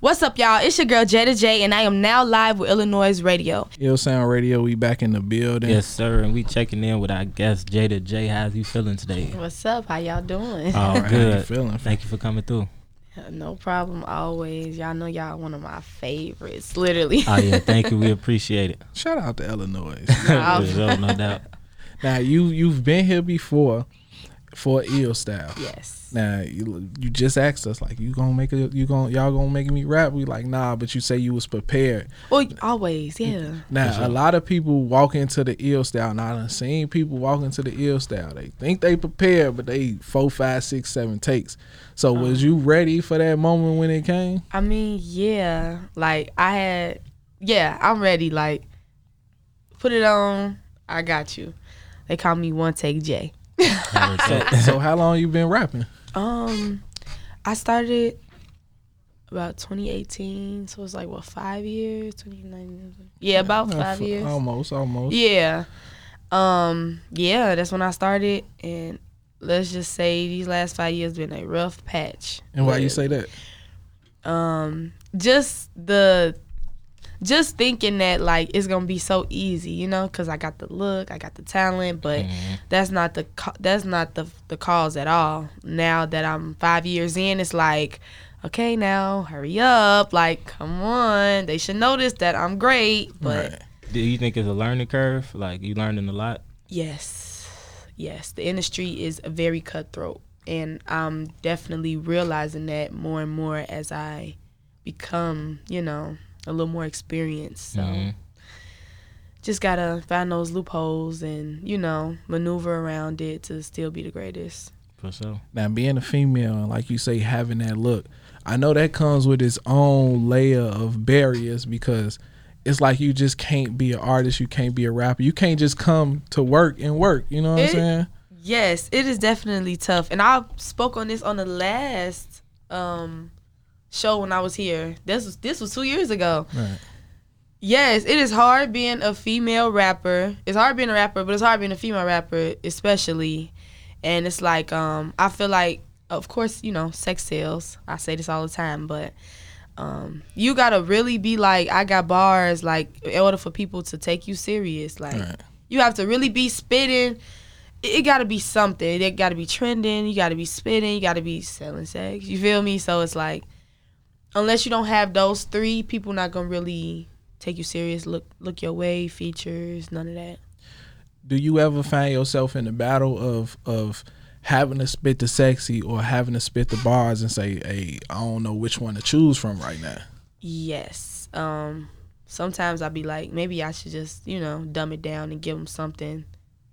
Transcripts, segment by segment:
What's up, y'all? It's your girl Jada J, and I am now live with Illinois Radio. Ill Sound Radio, we back in the building. Yes, sir. And we checking in with our guest Jada J. How's you feeling today? What's up? How y'all doing? Oh, How you good. feeling? Thank you for coming through. no problem. Always, y'all know y'all one of my favorites. Literally. Oh yeah, thank you. We appreciate it. Shout out to Illinois. Nah, sure, no doubt. now you you've been here before for Ill Style. yes. Now you you just asked us like you gonna make it you gonna y'all gonna make me rap? We like nah, but you say you was prepared. Well, always, yeah. Now sure. a lot of people walk into the Ill Style. Now I done seen people walk into the Ill Style. They think they prepared, but they four, five, six, seven takes. So uh-huh. was you ready for that moment when it came? I mean, yeah. Like I had, yeah. I'm ready. Like, put it on. I got you. They call me One Take J. So, so how long you been rapping? Um, I started about 2018, so it's like what five years? 29. Yeah, about Uh, five years. Almost, almost. Yeah. Um, yeah, that's when I started and let's just say these last five years been a rough patch. And why you say that? um just the just thinking that like it's gonna be so easy, you know, because I got the look, I got the talent, but Mhm. that's not the that's not the the cause at all. Now that I'm five years in, it's like, okay, now hurry up, like come on, they should notice that I'm great, but Right. Do you think it's a learning curve? Like you learning a lot? Yes. Yes. The industry is very cutthroat. And I'm definitely realizing that more and more as I become, you know, a little more experience. So Mhm. just gotta find those loopholes and, you know, maneuver around it to still be the greatest. For sure. Now, being a female like you say, having that look, I know that comes with its own layer of barriers because it's like you just can't be an artist, you can't be a rapper, you can't just come to work and work. You know what It- I'm saying? Yes, it is definitely tough. And I spoke on this on the last um show when I was here. This was this was two years ago. Right. Yes, it is hard being a female rapper. It's hard being a rapper, but it's hard being a female rapper, especially. And it's like, um, I feel like, of course, you know, sex sales. I say this all the time, but um, you gotta really be like, I got bars, like, in order for people to take you serious. Like, Right. you have to really be spitting. It, it gotta be something. It gotta be trending. You gotta be spitting. You gotta be selling sex. You feel me? So it's like, unless you don't have those three, people not gonna really take you serious. Look, look your way. Features, none of that. Do you ever find yourself in the battle of of having to spit the sexy or having to spit the bars and say, "Hey, I don't know which one to choose from right now"? Yes. Um. Sometimes I'll be like, maybe I should just, you know, dumb it down and give them something,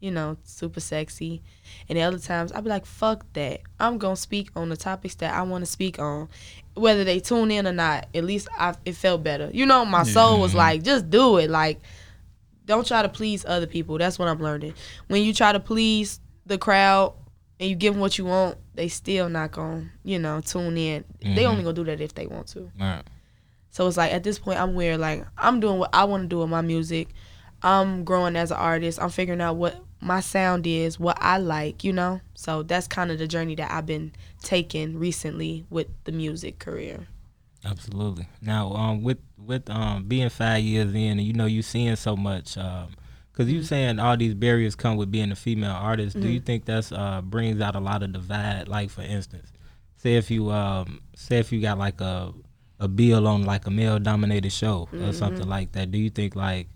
you know, super sexy. And the other times I'll be like, fuck that. I'm gonna speak on the topics that I want to speak on, whether they tune in or not. At least I, it felt better. You know, my soul was like, just do it. Like, don't try to please other people. That's what I'm learning. When you try to please the crowd and you give them what you want, they still not gonna, you know, tune in. They Mhm. only gonna do that if they want to. Right. So it's like at this point, I'm where like I'm doing what I want to do with my music. I'm growing as an artist. I'm figuring out what my sound is, what I like, you know. So that's kind of the journey that I've been taking recently with the music career. Absolutely. Now, um, with with um being five years in, and you know you seeing so much, um, because you saying all these barriers come with being a female artist. Do you think that's uh brings out a lot of divide? Like for instance, say if you um say if you got like a a bill on like a male dominated show or something like that. Do you think like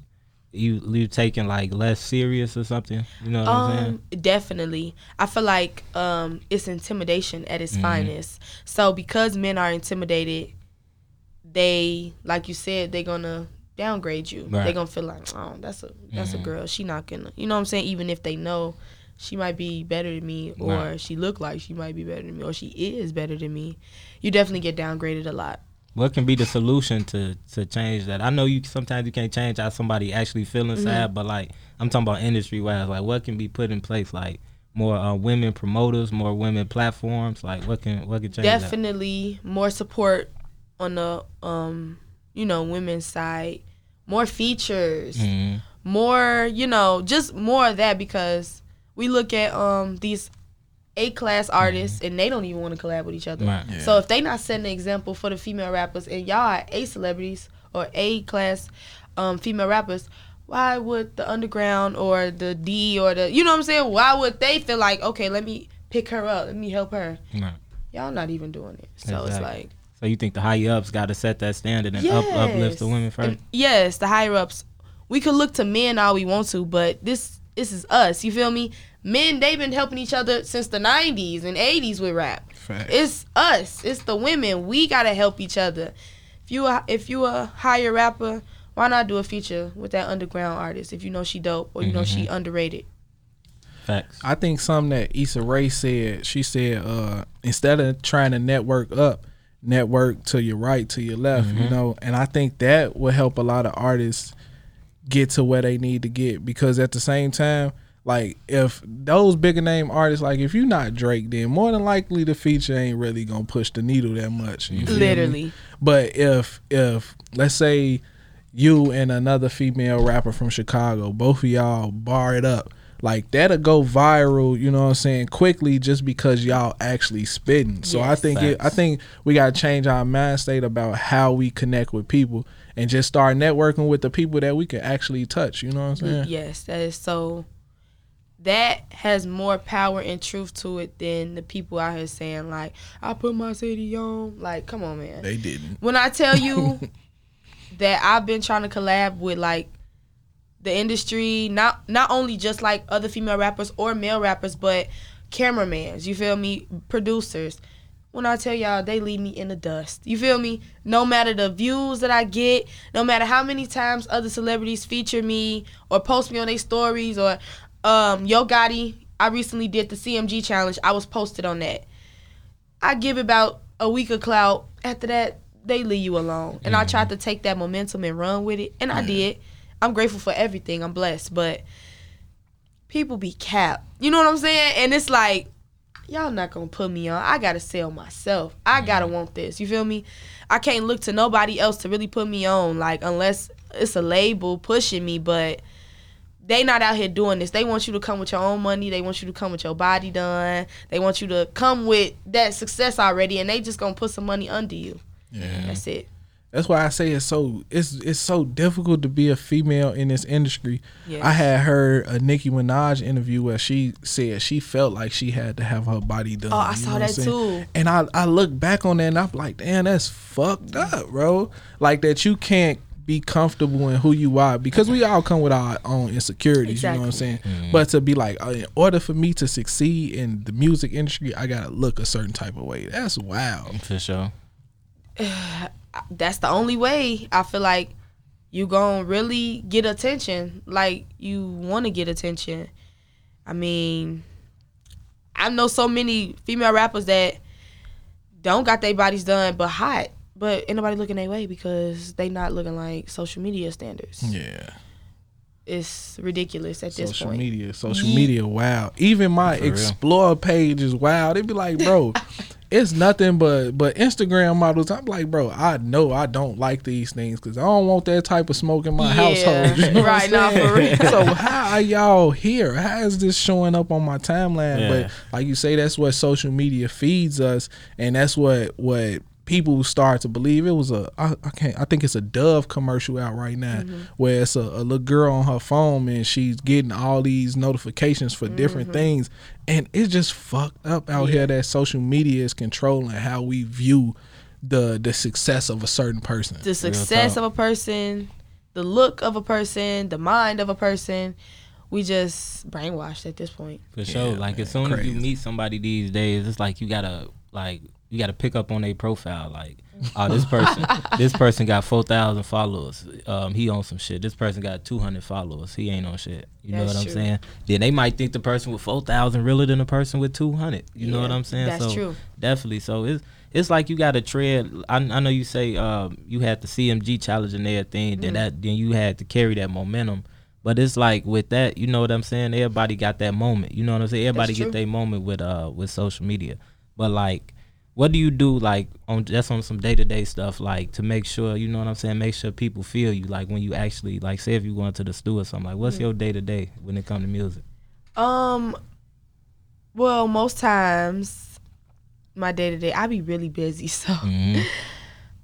you you taking like less serious or something? You know what I'm saying? Um, definitely. I feel like um, it's intimidation at its finest. So because men are intimidated, they, like you said, they're gonna downgrade you. Right. They're gonna feel like, oh, that's a that's a girl. She not gonna, you know what I'm saying? Even if they know she might be better than me, or Right. she look like she might be better than me, or she is better than me, you definitely get downgraded a lot. What can be the solution to to change that? I know you sometimes you can't change how somebody actually feel inside, but like I'm talking about industry wise, like what can be put in place, like more uh, women promoters, more women platforms, like what can what can change that? definitely more support on the um you know women's side more features Mhm. more you know just more of that because we look at um these A class artists and they don't even want to collab with each other. Right. Yeah. So if they not setting an example for the female rappers and y'all are A celebrities or A class um, female rappers, why would the underground or the D or the you know what I'm saying? Why would they feel like okay, let me pick her up, let me help her? Right. Y'all not even doing it. So it's like So you think the high ups got to set that standard and up, uplift the women first? And yes, the higher ups. We could look to men all we want to, but this this is us. You feel me? Men they've been helping each other since the '90s and '80s with rap. Facts. It's us. It's the women. We gotta help each other. If you a, if you a higher rapper, why not do a feature with that underground artist if you know she dope or you know she underrated? Facts. I think something that Issa Rae said, she said, uh, instead of trying to network up, network to your right, to your left, you know, and I think that will help a lot of artists get to where they need to get because at the same time, like if those bigger name artists, like if you're not Drake, then more than likely the feature ain't really gonna push the needle that much. you? Literally. But if if let's say you and another female rapper from Chicago, both of y'all bar it up, like that'll go viral, you know what I'm saying, quickly just because y'all actually spitting. So I think it, I think we gotta change our mind state about how we connect with people and just start networking with the people that we can actually touch. You know what I'm saying? Yes, that is so. That has more power and truth to it than the people out here saying like, "I put my city on." Like, come on, man. They didn't. when I tell you that I've been trying to collab with like the industry, not not only just like other female rappers or male rappers, but cameramans. You feel me? Producers. When I tell y'all, they leave me in the dust. You feel me? No matter the views that I get, no matter how many times other celebrities feature me or post me on their stories, or um, Yo Gotti. I recently did the CMG challenge. I was posted on that. I give about a week of clout. After that, they leave you alone. And I tried to take that momentum and run with it, and I did. I'm grateful for everything. I'm blessed, but people be capped. You know what I'm saying? And it's like, y'all not gonna put me on. I gotta sell myself. I gotta want this. You feel me? I can't look to nobody else to really put me on, like unless it's a label pushing me, but they not out here doing this. They want you to come with your own money. They want you to come with your body done. They want you to come with that success already, and they just gonna put some money under you. Yeah. That's it. That's why I say it's so it's it's so difficult to be a female in this industry. Yes. I had heard a Nicki Minaj interview where she said she felt like she had to have her body done. Oh, I saw that too. And I I look back on that and I'm like, damn, that's fucked up, bro. Like that you can't be comfortable in who you are because we all come with our own insecurities. You know what I'm saying? But to be like, uh, in order for me to succeed in the music industry, I gotta look a certain type of way. That's wild. For sure. That's the only way I feel like you gonna really get attention. Like you want to get attention. I mean, I know so many female rappers that don't got their bodies done but hot, but ain't nobody looking their way because they not looking like social media standards. Yeah. It's ridiculous at this social point. media, social Ye- media, wow. Even my For real. explore page is wild. They'd be like, bro, it's nothing but but Instagram models. I'm like, bro, I know I don't like these things because I don't want that type of smoke in my Yeah. household. You know Right, I'm nah, for saying? real. So how are y'all here? How is this showing up on my timeline? Yeah. But like you say, that's what social media feeds us, and that's what what people start to believe. It was a I, I can't I think it's a Dove commercial out right now Mm-hmm. where it's a, a little girl on her phone and she's getting all these notifications for different things, and it's just fucked up out Mm-hmm. Yeah. here that social media is controlling how we view the the success of a certain person. the success of a person, the look of a person, the mind of a person. We just brainwashed at this point. For sure. Yeah, like man, as soon as you meet somebody these days, it's like you gotta like you gotta pick up on their profile. Like, oh, this person, this person got four thousand followers. Um, he on some shit. This person got two hundred followers. He ain't on shit. You know what I'm true. saying? Then they might think the person with four thousand realer than the person with two hundred. You know what I'm saying? that's so true. definitely. So it's it's like you got to tread. I, I know you say um, you had the CMG challenge and everything. Mm-hmm. Then that then you had to carry that momentum. But it's like with that, you know what I'm saying. Everybody got that moment. You know what I'm saying. Everybody get their moment with uh with social media. But like, what do you do like on just on some day to day stuff like to make sure you know what I'm saying? Make sure people feel you like when you actually like say if you going to the stew or something like Mm-hmm. what's your day to day when it come to music? Um, Well, most times, my day to day, I be really busy. So, Mhm.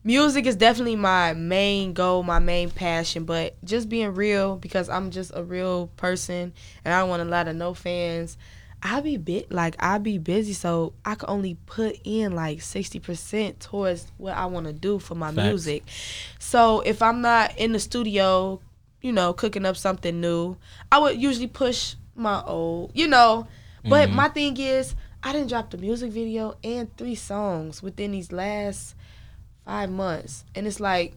music is definitely my main goal, my main passion. But just being real, because I'm just a real person and I don't want a lot of no fans. I be bit like I be busy, so I can only put in like sixty percent towards what I want to do for my Facts. music. So if I'm not in the studio, you know, cooking up something new, I would usually push my old, you know. But Mhm. my thing is, I didn't drop the music video and three songs within these last five months, and it's like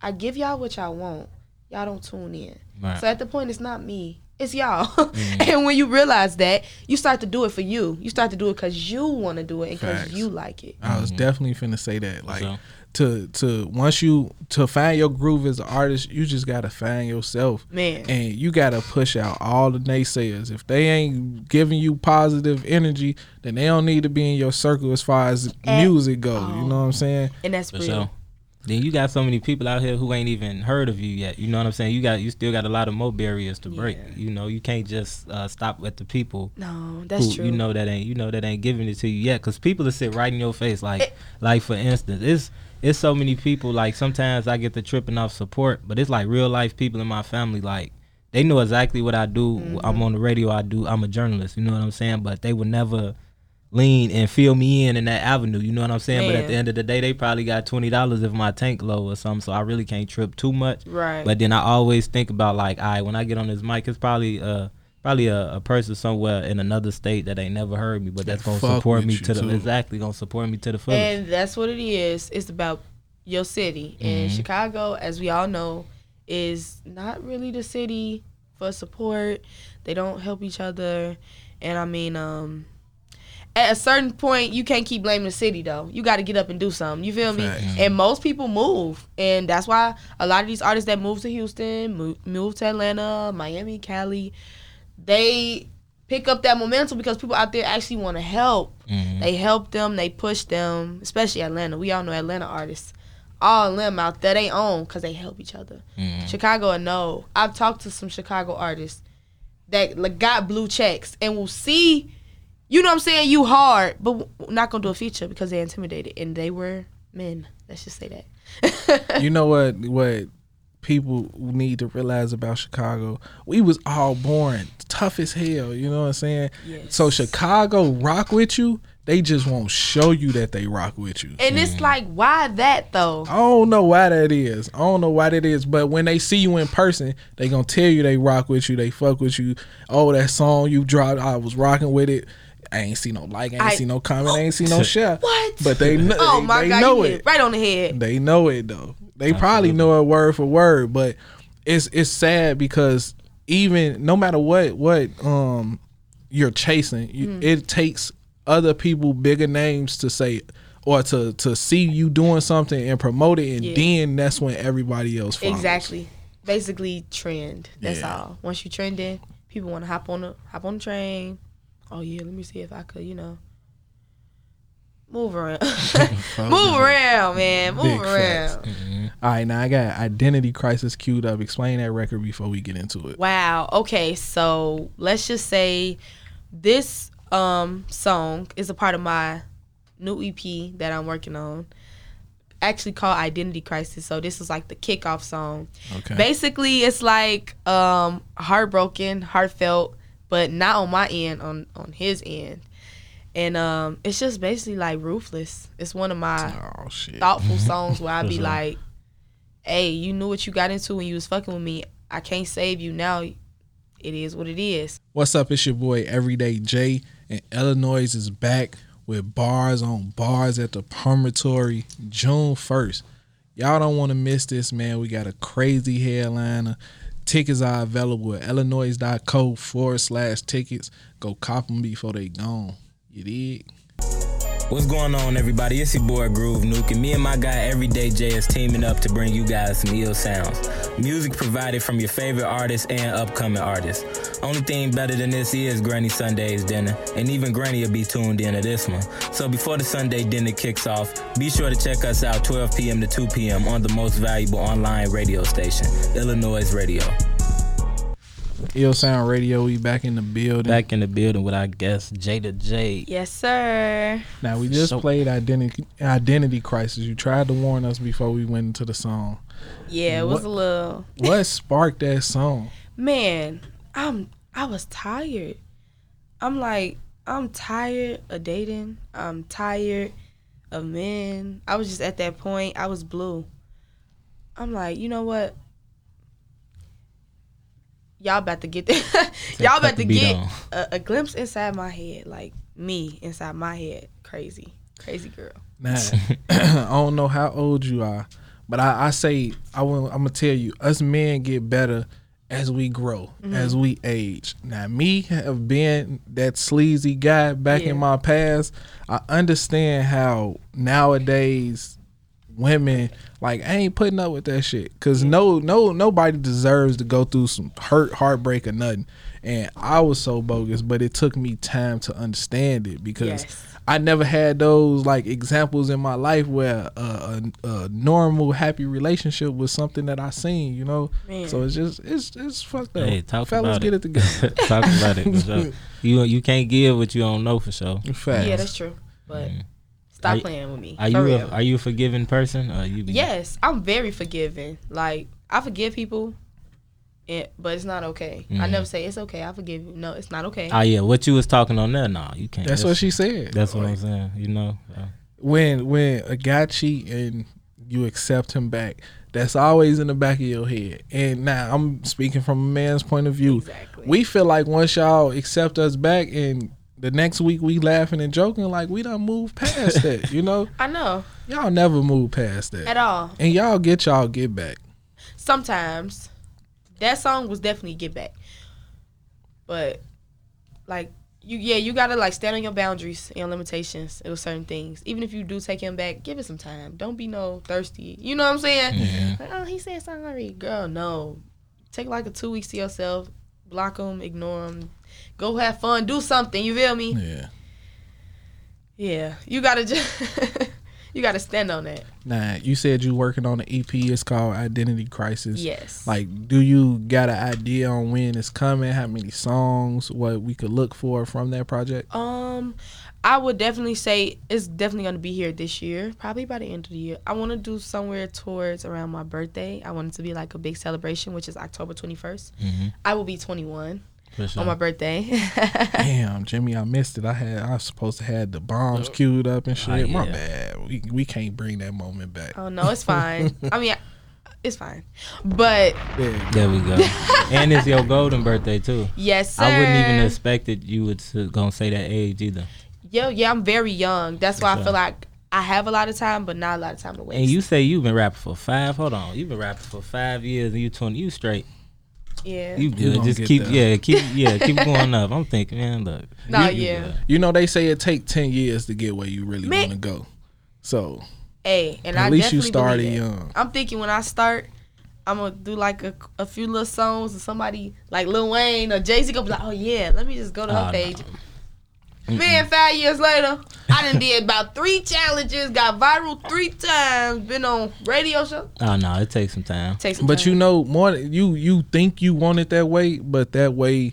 I give y'all what y'all want, y'all don't tune in. Right. So at the point, it's not me. It's y'all. Mm-hmm. and when you realize that, you start to do it for you. You start to do it because you want to do it and because you like it. I was definitely finna say that. Like sure. to to once you to find your groove as an artist, you just gotta find yourself. Man. And you gotta push out all the naysayers. If they ain't giving you positive energy, then they don't need to be in your circle as far as At music go. You know what I'm saying? And that's For real. Then you got so many people out here who ain't even heard of you yet. You know what I'm saying? You got you still got a lot of more barriers to break. Yeah. You know, you can't just uh, stop at the people No, that's who true. you know that ain't you know that ain't giving it to you yet. Cause people will sit right in your face. Like It- like for instance, it's it's so many people. Like sometimes I get the tripping off support, but it's like real life people in my family. Like they know exactly what I do. Mm-hmm. I'm on the radio. I do. I'm a journalist. You know what I'm saying? But they would never lean and fill me in in that avenue. You know what I'm saying? But at the end of the day, they probably got twenty dollars if my tank low or something. So I really can't trip too much. Right. But then I always think about like, all right, when I get on this mic, it's probably uh probably a, a person somewhere in another state that ain't never heard me, but that's gonna fuck support me to the too. exactly gonna support me to the fullest. And that's what it is. It's about your city. And Mhm. Chicago, as we all know, is not really the city for support. They don't help each other. And I mean, um, at a certain point, you can't keep blaming the city though. You got to get up and do something. You feel me? Facts. And most people move, and that's why a lot of these artists that move to Houston, move, move to Atlanta, Miami, Cali, they pick up that momentum because people out there actually want to help. Mhm. They help them, they push them, especially Atlanta. We all know Atlanta artists. All of them out there, they own because they help each other. Mhm. Chicago, I know. I've talked to some Chicago artists that like, got blue checks and will see, you know what I'm saying, you hard, but not going to do a feature because they're intimidated. And they were men. Let's just say that. you know what what people need to realize about Chicago? We was all born tough as hell. You know what I'm saying? Yes. So Chicago rock with you. They just won't show you that they rock with you. And it's mm. like, why that though? I don't know why that is. I don't know why that is. But when they see you in person, they gonna tell you they rock with you. They fuck with you. Oh, that song you dropped, I was rocking with it. I ain't see no like, I ain't I- see no comment, I ain't see no share. What? But they know. oh they, my they God, know it. it right on the head. They know it though. They probably know it word for word, but it's it's sad because even no matter what what um you're chasing, you, Mm. it takes other people bigger names to say or to to see you doing something and promote it, and Yeah. then that's when everybody else follows. Exactly. Basically, trend. That's Yeah. all. Once you trend trending, people want to hop on the hop on the train. Oh yeah, let me see if I could, you know, move around, move around, man, move Big around. facts. All right, now I got identity crisis queued up. Explain that record before we get into it. Wow. Okay, so let's just say this um song is a part of my new EP that I'm working on. Actually called Identity Crisis. So this is like the kickoff song. Okay. Basically, it's like um heartbroken, heartfelt, but not on my end, on on his end. And um it's just basically like ruthless. It's one of my oh thoughtful songs where I be like, "Hey, you knew what you got into when you was fucking with me. I can't save you now. It is what it is." What's up? It's your boy Everyday Jay, and Illinois is back with bars on bars at the Promontory June 1st. Y'all don't want to miss this, man. We got a crazy headliner. Tickets are available at illinois.co forward slash tickets. Go cop them before they gone. You dig? What's going on, everybody? It's your boy Groove Nuke, and me and my guy Everyday J is teaming up to bring you guys some ill sounds. Music provided from your favorite artists and upcoming artists. Only thing better than this is Granny Sunday's dinner, and even Granny will be tuned in to this one. So before the Sunday dinner kicks off, be sure to check us out 12 p.m. to 2 p.m. on the most valuable online radio station, Illinois Radio. Ill Sound Radio, we back in the building. Back in the building with our guest Jada J. Yes, sir. now we just So- played identity identity crisis. You tried to warn us before we went into the song. Yeah, it was a little What sparked that song? man. I'm I was tired. I'm like I'm tired of dating. I'm tired of men. I was just at that point. I was blue. I'm like, you know what? Y'all about to get there. Y'all about to get a, a glimpse inside my head, like me inside my head. Crazy, crazy girl. Nah, I don't know how old you are, but I, I say I will, I'm gonna tell you, us men get better as we grow, mm-hmm. as we age. Now, me have been that sleazy guy back Yeah. in my past. I understand how nowadays women like I ain't putting up with that shit because no no nobody deserves to go through some hurt heartbreak or nothing. And I was so bogus, but it took me time to understand it because Yes. I never had those like examples in my life where a, a, a normal happy relationship was something that I seen, you know. Man. So it's just it's it's fucked up. Hey, talk Fellas, about get it. it, together. Talk about it. For sure. You you can't give what you don't know for sure. Facts. Yeah, that's true. But Mm. Stop Are playing with me. Are you real. a, are you a forgiving person? Or you be, Yes, I'm very forgiving. Like I forgive people, and, but it's not okay. I Mhm. never say it's okay. I forgive you. No, it's not okay. Oh yeah, what you was talking on there? Nah, you can't. That's what she said. That's what Like, I'm saying. You know. Uh, when when a guy cheat and you accept him back, that's always in the back of your head. And now I'm speaking from a man's point of view. exactly. We feel like once y'all accept us back and the next week we laughing and joking, like we don't move past that, you know? I know Y'all never move past that. at all. And y'all get y'all get back. Sometimes that song was definitely get back, but like you, yeah, you gotta like stand on your boundaries and limitations with certain things. Even if you do take him back, give it some time. Don't be no thirsty. You know what I'm saying? yeah. Like, oh, he said sorry, girl. No, take like a two weeks to yourself. Block him, ignore them. Go have fun. Do something. You feel me? Yeah. Yeah. You gotta just. you gotta stand on that. Nah, you said you working on an EP. It's called Identity Crisis. Yes. Like, do you got an idea on when it's coming? How many songs? What we could look for from that project? Um, I would definitely say it's definitely gonna be here this year. Probably by the end of the year. I want to do somewhere towards around my birthday. I want it to be like a big celebration, which is October twenty Mhm. I will be twenty one. On my birthday. Damn, Jimmy, I missed it. I had I was supposed to have the bombs queued up and ah, shit. Oh, My bad. We we can't bring that moment back. oh no, it's fine. I mean, it's fine. But There we go. and it's your golden birthday too. yes, sir. I wouldn't even expect that you would s- gonna say that age either. Yeah, yeah, I'm very young. That's why I feel like I have a lot of time, but not a lot of time to waste. And you say you've been rapping for five. Hold on, you've been rapping for five years, and you twenty. You straight. Yeah. You good? gonna Just keep, there. yeah, keep, yeah, keep going up. I'm thinking, man, look. Nah, you- you yeah. You know they say it take ten years to get where you really want to go. So Hey, and at I least you started young. I'm thinking when I start, I'm gonna do like a, a few little songs and somebody like Lil Wayne or Jay Z gonna be like, oh yeah, let me just go to her ah, Oh, no. Page. Man, five years later, I done did about three challenges, got viral three times, been on radio show. Oh no, it takes some time. Take some But time. you know more. You you think you want it that way, but that way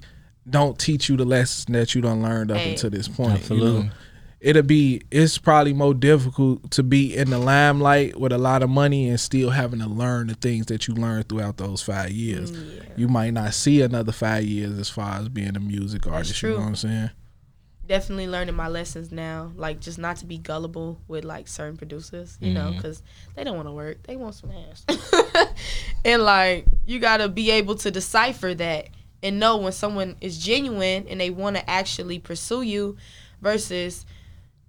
don't teach you the lessons that you done learned up Hey. until this point. You Absolutely. know? It'll be it's probably more difficult to be in the limelight with a lot of money and still having to learn the things that you learned throughout those five years. Yeah. You might not see another five years as far as being a music artist. You true. know what I'm saying? Definitely learning my lessons now, like just not to be gullible with like certain producers, you know, Mhm. because they don't want to work, they want some ass, and like you gotta be able to decipher that and know when someone is genuine and they want to actually pursue you, versus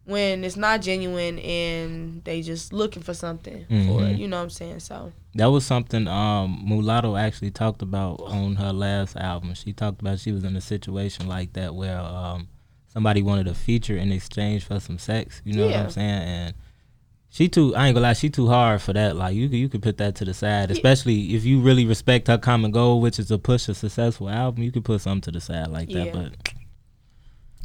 when it's not genuine and they just looking for something for Mhm. it. You know what I'm saying? So That was something um, Mulatto actually talked about on her last album. She talked about she was in a situation like that where um, somebody wanted a feature in exchange for some sex. You know what I'm saying? And she too. I ain't gonna lie. She too hard for that. Like you, could you could put that to the side. Especially if you really respect her common goal, which is to push a successful album. You could put something to the side like Yeah. that. But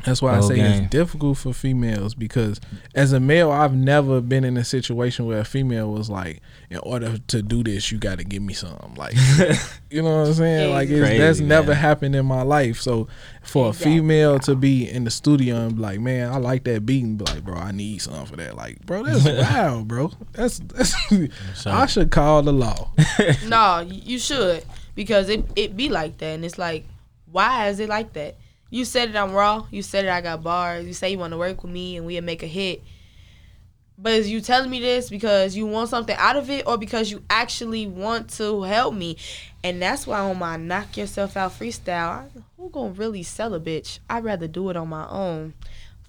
That's why I say game. it's difficult for females because as a male, I've never been in a situation where a female was like, in order to do this, you got to give me some. Like, you know what I'm saying? Like, it's, Crazy, that's never happened in my life. So for Exactly. a female to be in the studio and be like, man, I like that beat, and be like, bro, I need something for that. Like, bro, that's wild, bro. That's that's. I should call the law. no, you should because it it be like that, and it's like, why is it like that? You said it, I'm raw. You said it, I got bars. You say you want to work with me, and we'll make a hit. But is you telling me this because you want something out of it, or because you actually want to help me? And that's why on my knock yourself out freestyle, I, who gonna really sell a bitch? I'd rather do it on my own,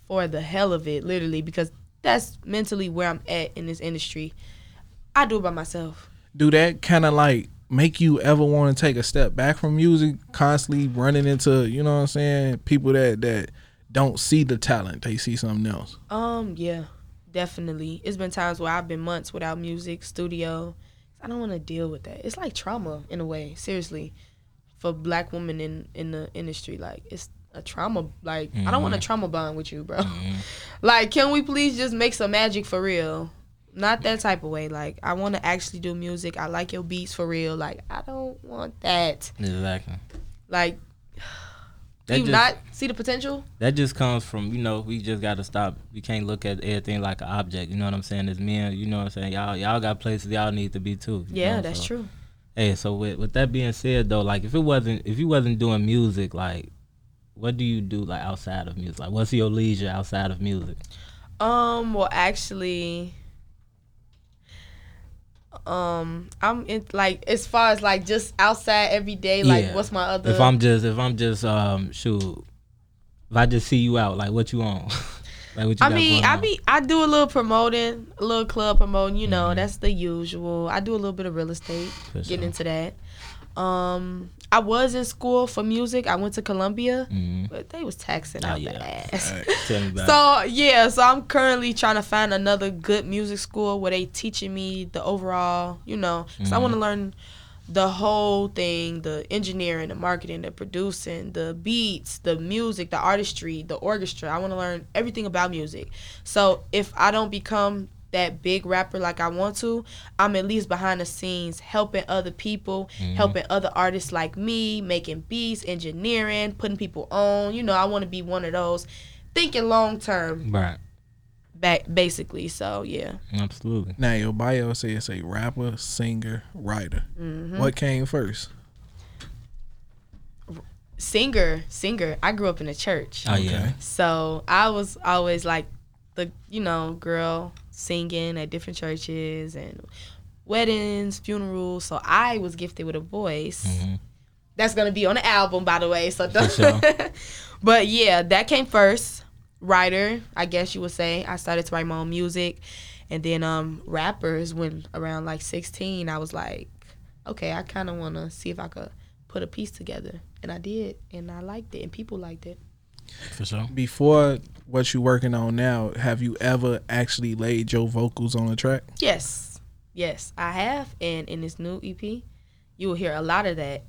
for the hell of it, literally, because that's mentally where I'm at in this industry. I do it by myself. do that kind of like make you ever want to take a step back from music constantly running into you know what i'm saying people that that don't see the talent they see something else Um, yeah, definitely. It's been times where I've been months without music, studio. I don't want to deal with that. It's like trauma in a way, seriously, for black women in in the industry. Like it's a trauma. Like I don't want a trauma bond with you, bro. like, can we please just make some magic for real? Not that type of way. Like I want to actually do music. I like your beats for real. Like I don't want that. Exactly. Like, That do you just, not see the potential? that just comes from you know we just got to stop. We can't look at everything like an object. You know what I'm saying? As men, you know what I'm saying. Y'all y'all got places y'all need to be too. Yeah, know, that's so- true. Hey, so with with that being said though, like if it wasn't if you wasn't doing music, like what do you do like outside of music? Like what's your leisure outside of music? Um, well, actually, um, I'm in like as far as like just outside every day. Like, Yeah. what's my other? If I'm just if I'm just um shoot, if I just see you out, like what you on? like what you I mean, I be I do a little promoting, a little club promoting. You Mm-hmm. know, that's the usual. I do a little bit of real estate. For Getting sure. into that. Um, I was in school for music. I went to Columbia, Mhm. but they was taxing Oh, out yeah. the ass. Tell me about. So yeah, so I'm currently trying to find another good music school where they teaching me the overall, you know, because I want to learn the whole thing, the engineering, the marketing, the producing, the beats, the music, the artistry, the orchestra. I want to learn everything about music. So if I don't become that big rapper like I want to, I'm at least behind the scenes helping other people, helping other artists like me, making beats, engineering, putting people on. You know, I want to be one of those thinking long term, Right. back basically. So yeah, Absolutely. now your bio says a rapper singer writer Mm-hmm. what came first singer, singer. I grew up in a church, Oh yeah. so I was always like the you know girl singing at different churches and weddings, funerals. So I was gifted with a voice. Mhm. That's gonna be on the album, by the way. So, sure. but yeah, that came first. Writer, I guess you would say. I started to write my own music, and then um, rappers. When around like sixteen, I was like, okay, I kind of want to see if I could put a piece together, and I did, and I liked it, and people liked it. For sure. before what you working on now have you ever actually laid your vocals on a track Yes, yes, I have, and in this new EP, you will hear a lot of that.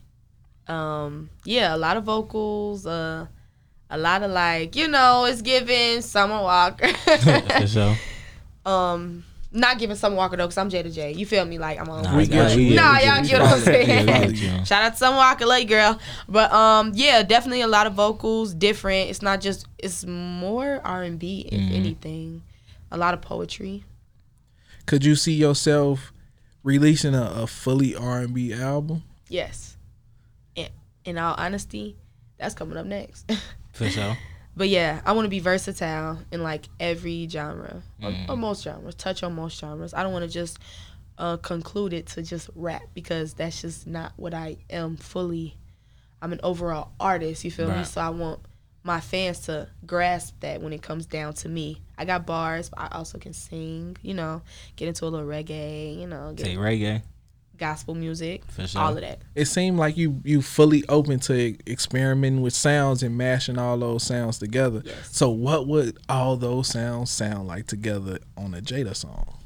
Um, yeah, a lot of vocals, uh, a lot of like, you know, it's giving Summer Walker. For sure. um, not giving Summer Walker though, cause I'm J to J. You feel me? Like I'm on. Nah, We I get got you. we Nah, we y'all we get what I'm we saying. we get. Shout out to Summer Walker, late girl. But um, yeah, definitely a lot of vocals, different. It's not just. It's more R and B, if Mhm. anything. A lot of poetry. could you see yourself releasing a, a fully r&b album Yes. In, in all honesty, that's coming up next. For sure. But yeah, I want to be versatile in like every genre or, Mm. or most genres. Touch on most genres. I don't want to just uh, conclude it to just rap because that's just not what I am fully. I'm an overall artist. You feel me? So I want my fans to grasp that when it comes down to me. I got bars, but I also can sing. You know, get into a little reggae. You know, get Say reggae. Gospel music. For sure. All of that. it seemed like you you fully open to experimenting with sounds and mashing all those sounds together Yes. so what would all those sounds sound like together on a jada song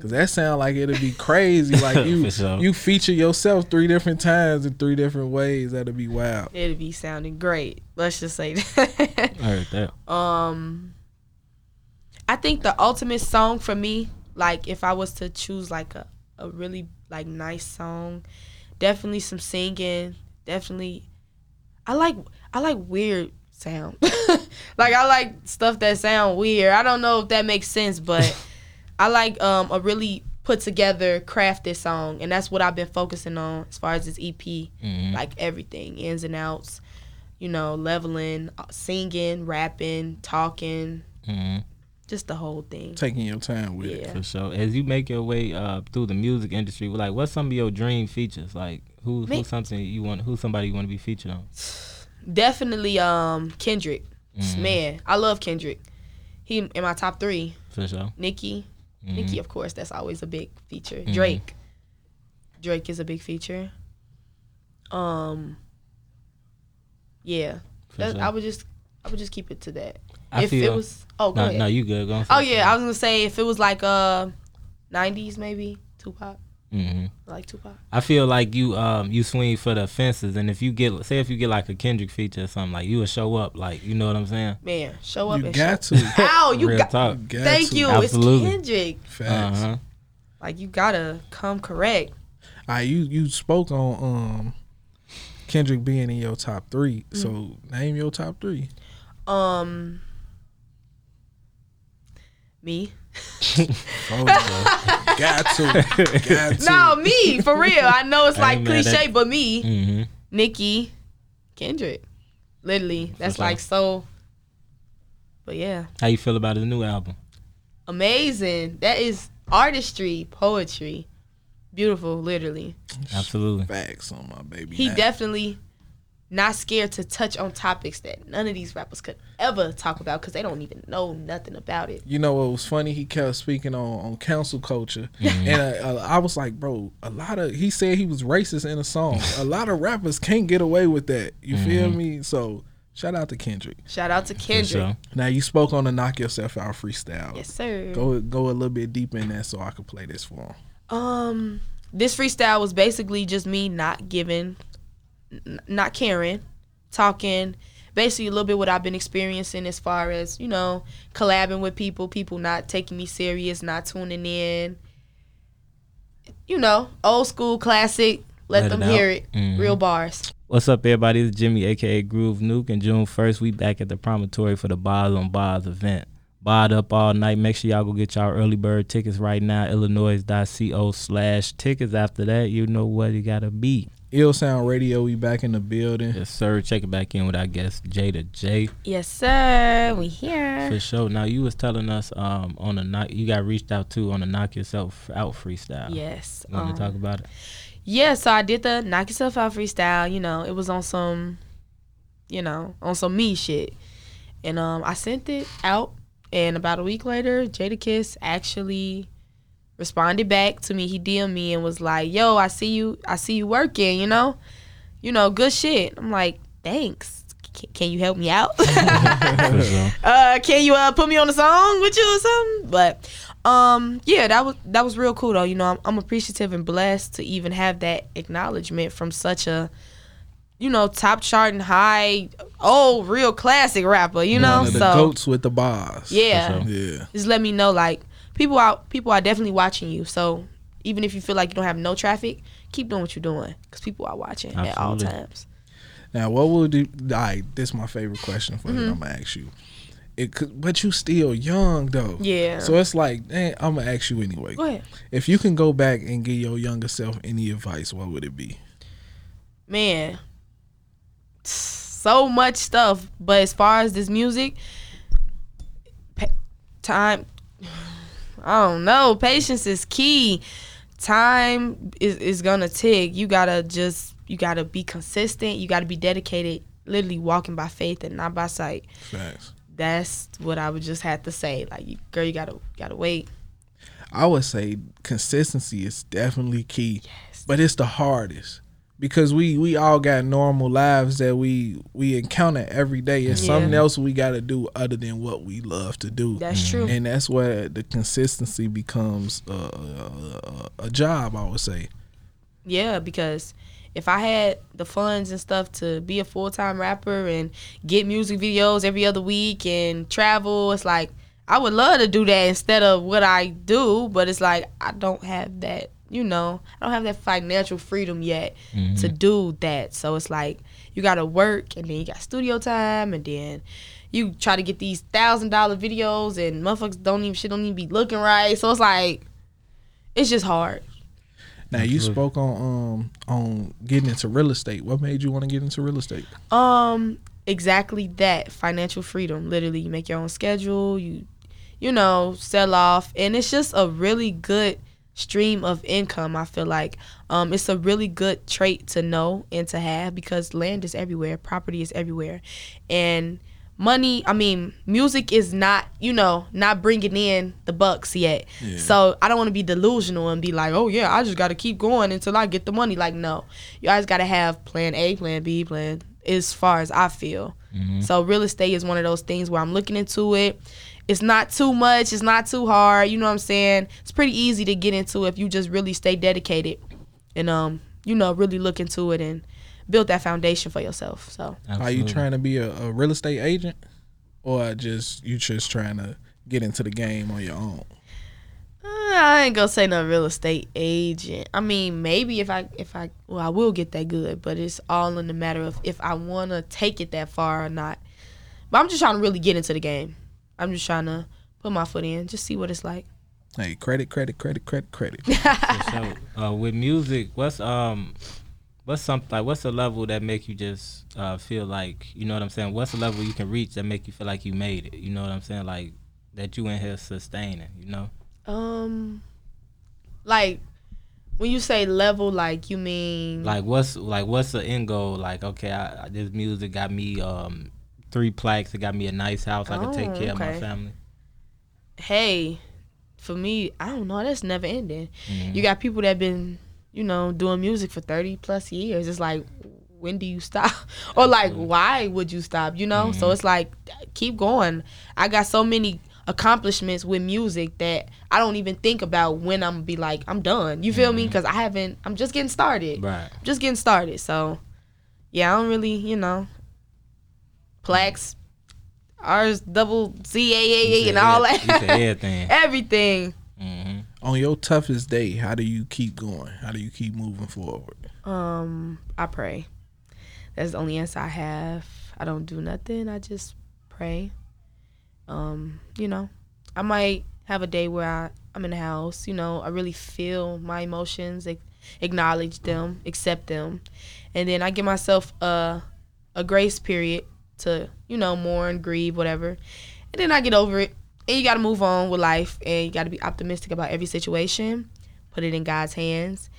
Cause that sound like it'll be crazy. Like you, sure. you feature yourself three different times in three different ways. That'll be wild. It'd be sounding great. Let's just say that. I heard that. um, I think the ultimate song for me, like if I was to choose like a, a really like nice song, definitely some singing. Definitely, I like I like weird sound. like I like stuff that sound weird. I don't know if that makes sense, but I like um a really put together crafted song, and that's what I've been focusing on as far as this EP. Mhm. Like everything, ins and outs. You know, leveling, uh, singing, rapping, talking, hmm just the whole thing. Taking your time with it. Yeah. For sure. As you make your way uh, through the music industry, like what's some of your dream features? Like who Me- who's something you want? Who's somebody you want to be featured on? Definitely um Kendrick. Mhm. Man, I love Kendrick. He in my top three. For sure. Nicki. Mhm. Nicki, of course, that's always a big feature. Mhm. Drake. Drake is a big feature. Um Yeah. That, sure. I would just I would just keep it to that. I if feel. it was oh go no, ahead. no, you good. Go oh yeah, I was gonna say if it was like uh nineties maybe, Tupac. hmm like Tupac. I feel like you um you swing for the fences, and if you get say if you get like a Kendrick feature or something, like you would show up, like you know what I'm saying? Man, show up You and got show. to. Ow, you Real got talk. Got Thank to. you. Absolutely. It's Kendrick. Facts. Uh huh. Like you gotta come correct. Ah, you you spoke on um Kendrick being in your top three. Mm. So name your top three. Um, me. Oh, got to. Got to. No, me for real. I know it's like ain't mad at cliche, you. but me, hmm Nicki, Kendrick, literally. That's sure. like so. But yeah, How you feel about his new album? amazing. That is artistry, poetry, beautiful. Literally, Absolutely. Facts on my baby. he now. definitely not scared to touch on topics that none of these rappers could ever talk about because they don't even know nothing about it. You know it was funny? He kept speaking on on cancel culture, Mm-hmm. and uh, I was like, bro, a lot of he said he was racist in a song. a lot of rappers can't get away with that. You feel Mm-hmm. me? So shout out to Kendrick. Shout out to Kendrick. sure. Now you spoke on the knock yourself out freestyle. Yes, sir. Go go a little bit deep in that so I could play this for him. Um, this freestyle was basically just me not giving, n- not caring, talking, basically a little bit what I've been experiencing as far as you know collabing with people, people not taking me serious, not tuning in. You know, old school classic. Let, Let them it hear it. Mhm. Real bars. What's up, everybody? It's Jimmy, aka Groove Nuke, and June 1st, we back at the promontory for the Bars on Bars event. Barred up all night. Make sure y'all go get y'all early bird tickets right now. Illinois.co slash tickets. After that, you know what you gotta be. Ill Sound Radio, we back in the building. Yes, sir. Check it back in with our guest Jada to J Yes, sir. We here. for sure. Now you was telling us um on a knock you got reached out to on a knock yourself out freestyle. Yes. Want um, to talk about it? Yeah, so I did the knock yourself out freestyle. You know, it was on some, you know, on some me shit, and um, I sent it out, and about a week later, Jadakiss actually responded back to me. He DM'd me and was like, "Yo, I see you. I see you working. You know, you know, good shit." I'm like, "Thanks. C- Can you help me out? Uh, can you uh put me on a song with you or something? But um, yeah, that was that was real cool though. You know, I'm, I'm appreciative and blessed to even have that acknowledgement from such a you know top charting high old real classic rapper. You know, One of the so goats with the bars. yeah, For Yeah. just let me know like people out people are definitely watching you. So even if you feel like you don't have no traffic, keep doing what you're doing because people are watching at all times. Now, what would you? I this is my favorite question for Mm-hmm. you. I'm gonna ask you. It could, but you still young though. Yeah. So it's like, eh, I'm gonna ask you anyway. Go ahead. If you can go back and give your younger self any advice, what would it be? man, so much stuff. But as far as this music, pa- time, I don't know. Patience is key. Time is, is gonna tick. You gotta just, you gotta be consistent. You gotta be dedicated. Literally walking by faith and not by sight. Facts. That's what I would just have to say. Like, you, girl, you gotta, gotta wait. I would say consistency is definitely key, Yes. but it's the hardest because we we all got normal lives that we we encounter every day. It's Yeah. something else we got to do other than what we love to do. That's true. and that's where the consistency becomes uh, a, a job. I would say. Yeah, because if I had the funds and stuff to be a full time rapper and get music videos every other week and travel, it's like I would love to do that instead of what I do, but it's like I don't have that, you know, I don't have that financial freedom yet to do that. So it's like you gotta work and then you got studio time and then you try to get these thousand dollar videos and motherfuckers don't even shit don't even be looking right. So it's like it's just hard. Now you spoke on um on getting into real estate. What made you want to get into real estate? Um, exactly that financial freedom. Literally, you make your own schedule. You, you know, sell off, and it's just a really good stream of income. I feel like um, it's a really good trait to know and to have because land is everywhere, property is everywhere, and money. I mean, music is not, you know, not bringing in the bucks yet. So I don't want to be delusional and be like, oh yeah, I just got to keep going until I get the money. Like no, you guys got to have plan A, plan B, plan. As far as I feel, so real estate is one of those things where I'm looking into it. It's not too much. It's not too hard. You know what I'm saying? It's pretty easy to get into if you just really stay dedicated and um, you know, really look into it and build that foundation for yourself. So Are you trying to be a, a real estate agent, or just you just trying to get into the game on your own? Uh, I ain't gonna say no real estate agent. I mean, maybe if I if I well, I will get that good, but it's all in the matter of if I wanna take it that far or not. But I'm just trying to really get into the game. I'm just trying to put my foot in, just see what it's like. Hey, credit, credit, credit, credit, credit. For sure. Uh, with music, what's um, what's something like what's a level that make you just uh feel like you know what I'm saying? What's a level you can reach that make you feel like you made it? You know what I'm saying? Like that you in here sustaining. You know? Um, like when you say level, like you mean Like what's like what's the end goal? Like okay, I, I- this music got me um three plaques. It got me a nice house. I can take Oh, care of my family. hey, for me, I don't know. That's never ending. Mhm. You mm-hmm. got people that been, you know, doing music for thirty plus years. It's like, when do you stop? or like, mm-hmm. why would you stop? You know? So mm-hmm. it's like, keep going. I got so many accomplishments with music that I don't even think about when I'm gonna be like, I'm done. You feel me? Because I haven't. I'm just getting started. Right. just getting started. So, yeah, I don't really, you know, plaques, R's, double C A A A, and all You that, everything. everything. hmm on your toughest day, how do you keep going? How do you keep moving forward? Um, I pray. That's the only answer I have. I don't do nothing. I just pray. Um, you know, I might have a day where I, I'm in the house. You know, I really feel my emotions, ac- acknowledge them, accept them, and then I give myself a a grace period to you know mourn, grieve, whatever, and then I get over it. And you got to move on with life, and you got to be optimistic about every situation. Put it in God's hands,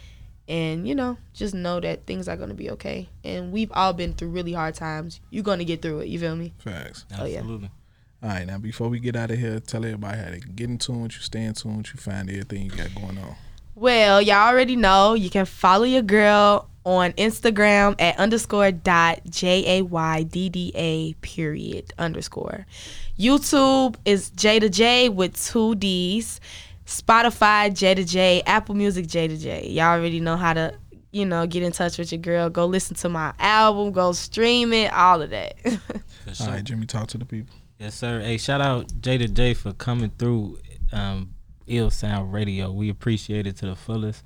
and you know just know that things are going to be okay and we've all been through really hard times you're going to get through it you feel me Facts. Oh, yeah. All right, now before we get out of here, tell everybody how they can get in tune with you, stay in tune with you, find everything you got going on. well y'all already know you can follow your girl on instagram at underscore dot j-a-y-d-d-a period underscore youtube is j to j with two d's spotify j to j apple music j to j y'all already know how to you know get in touch with your girl go listen to my album go stream it all of that For All sure. right, Jimmy, talk to the people. Yes, sir. Hey, shout out J to J for coming through um, Ill Sound Radio. We appreciate it to the fullest.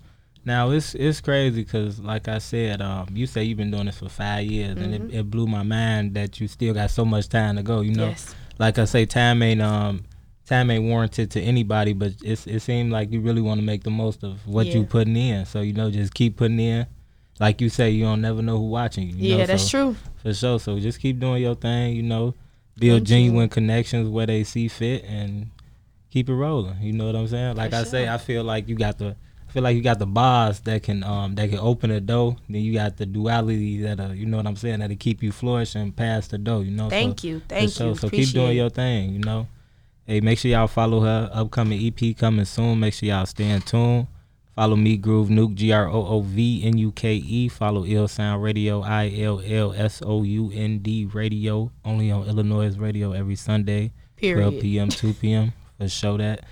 Now it's it's crazy because, like I said, um, you say you've been doing this for five years, and it, it blew my mind that you still got so much time to go. You know, yes like I say, time ain't um time ain't warranted to anybody, but it's it seemed like you really want to make the most of what you Yeah. putting in. So you know, just keep putting in. Like you say, you don't never know who watching you. you yeah know, that's so- true for sure. So just keep doing your thing, you know, build Thank you. genuine connections where they see fit and keep it rolling. You know what I'm saying? Like For I say. I feel like you got the I feel like you got the bars that can um that can open the door. Then you got the duality that uh you know what I'm saying that'll keep you flourishing past the door. You know. Thank so, you. Thank sure. you. So Appreciate keep doing your thing. You know. Hey, make sure y'all follow her upcoming EP coming soon. Make sure y'all stay in tune. Follow me, Groove Nuke, G R O O V N U K E. Follow Ill Sound Radio, I L L S O U N D Radio, only on Illanoize Radio every Sunday, Period. 12 p.m., 2 p.m. for show that.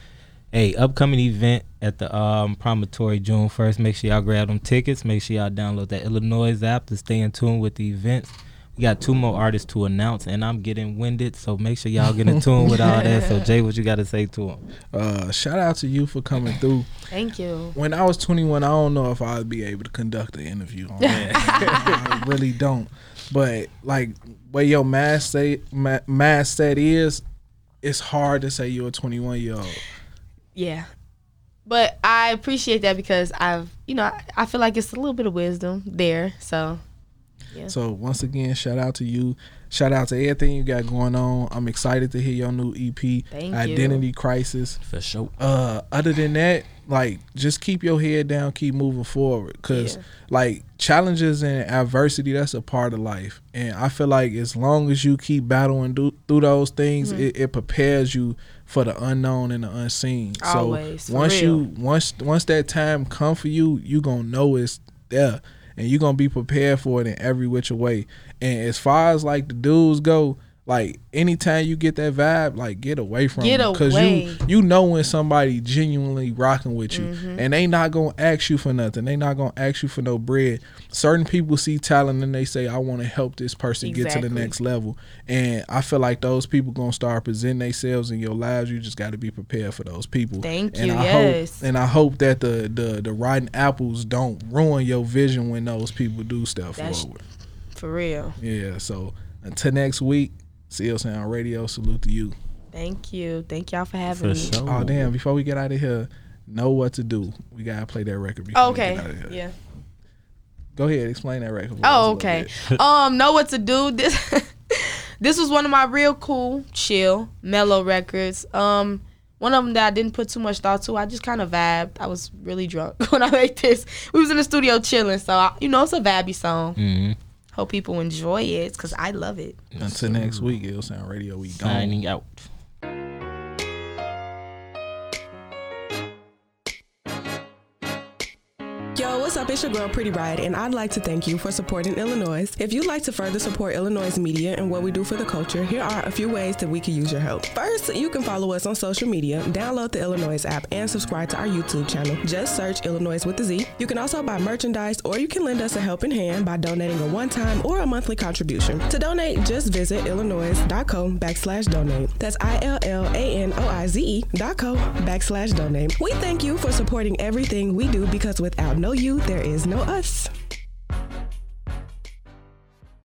Hey, upcoming event at the um, Promontory June 1st. Make sure y'all grab them tickets. Make sure y'all download that Illanoize app to stay in tune with the events. We got two more artists to announce, and I'm getting winded, so make sure y'all get in tune with all that. So, Jay, what you got to say to them? Uh, shout out to you for coming through. Thank you. When I was 21, I don't know if I'd be able to conduct an interview. On that. I really don't. But like where your mass say ma- mass set is, it's hard to say you're a 21 year old. Yeah. But I appreciate that because I've, you know, I, I feel like it's a little bit of wisdom there. So, yeah. So once again, shout out to you. Shout out to everything you got going on. I'm excited to hear your new EP, Thank Identity Crisis. For sure. Uh, other than that, like just keep your head down, keep moving forward, cause Yeah. like challenges and adversity, that's a part of life. And I feel like as long as you keep battling do, through those things, Mm-hmm. it, it prepares you for the unknown and the unseen. Always, so once real. you once once that time come for you, you gonna know it's there, and you gonna be prepared for it in every which way. And as far as like the dudes go. Like anytime you get that vibe, like get away from Get them. Cause away. you you know when somebody genuinely rocking with you Mm-hmm. and they not gonna ask you for nothing they not gonna ask you for no bread certain people see talent and they say i want to help this person get to the next level and i feel like those people gonna start presenting themselves in your lives you just got to be prepared for those people Thank and you, i yes. hope and i hope that the the the rotten apples don't ruin your vision when those people do step That's- forward For real. yeah so until next week seal sound radio salute to you Thank you. Thank y'all for having For me. sure. Oh damn! Before we get out of here, know what to do. We gotta play that record. Before we get okay. out of here. Yeah. Go ahead, explain that record. for us a Oh, okay. um, know what to do. This this was one of my real cool, chill, mellow records. Um, one of them that I didn't put too much thought to. I just kind of vibed. I was really drunk when I made this. We was in the studio chilling, so I, you know it's a vibey song. Mm-hmm. Hope people enjoy it because I love it. Until next week, it'll sound radio. We gone. Signing out. Up? It's your girl Pretty Ride, and I'd like to thank you for supporting Illanoize. If you'd like to further support Illanoize media and what we do for the culture, here are a few ways that we could use your help. First, you can follow us on social media, download the Illanoize app, and subscribe to our YouTube channel. Just search Illanoize with a Z. You can also buy merchandise, or you can lend us a helping hand by donating a one-time or a monthly contribution. To donate, just visit illanoize.co backslash donate. That's I-L-L-A-N-O-I-Z-E dot co backslash donate. We thank you for supporting everything we do because without no you, there is no us.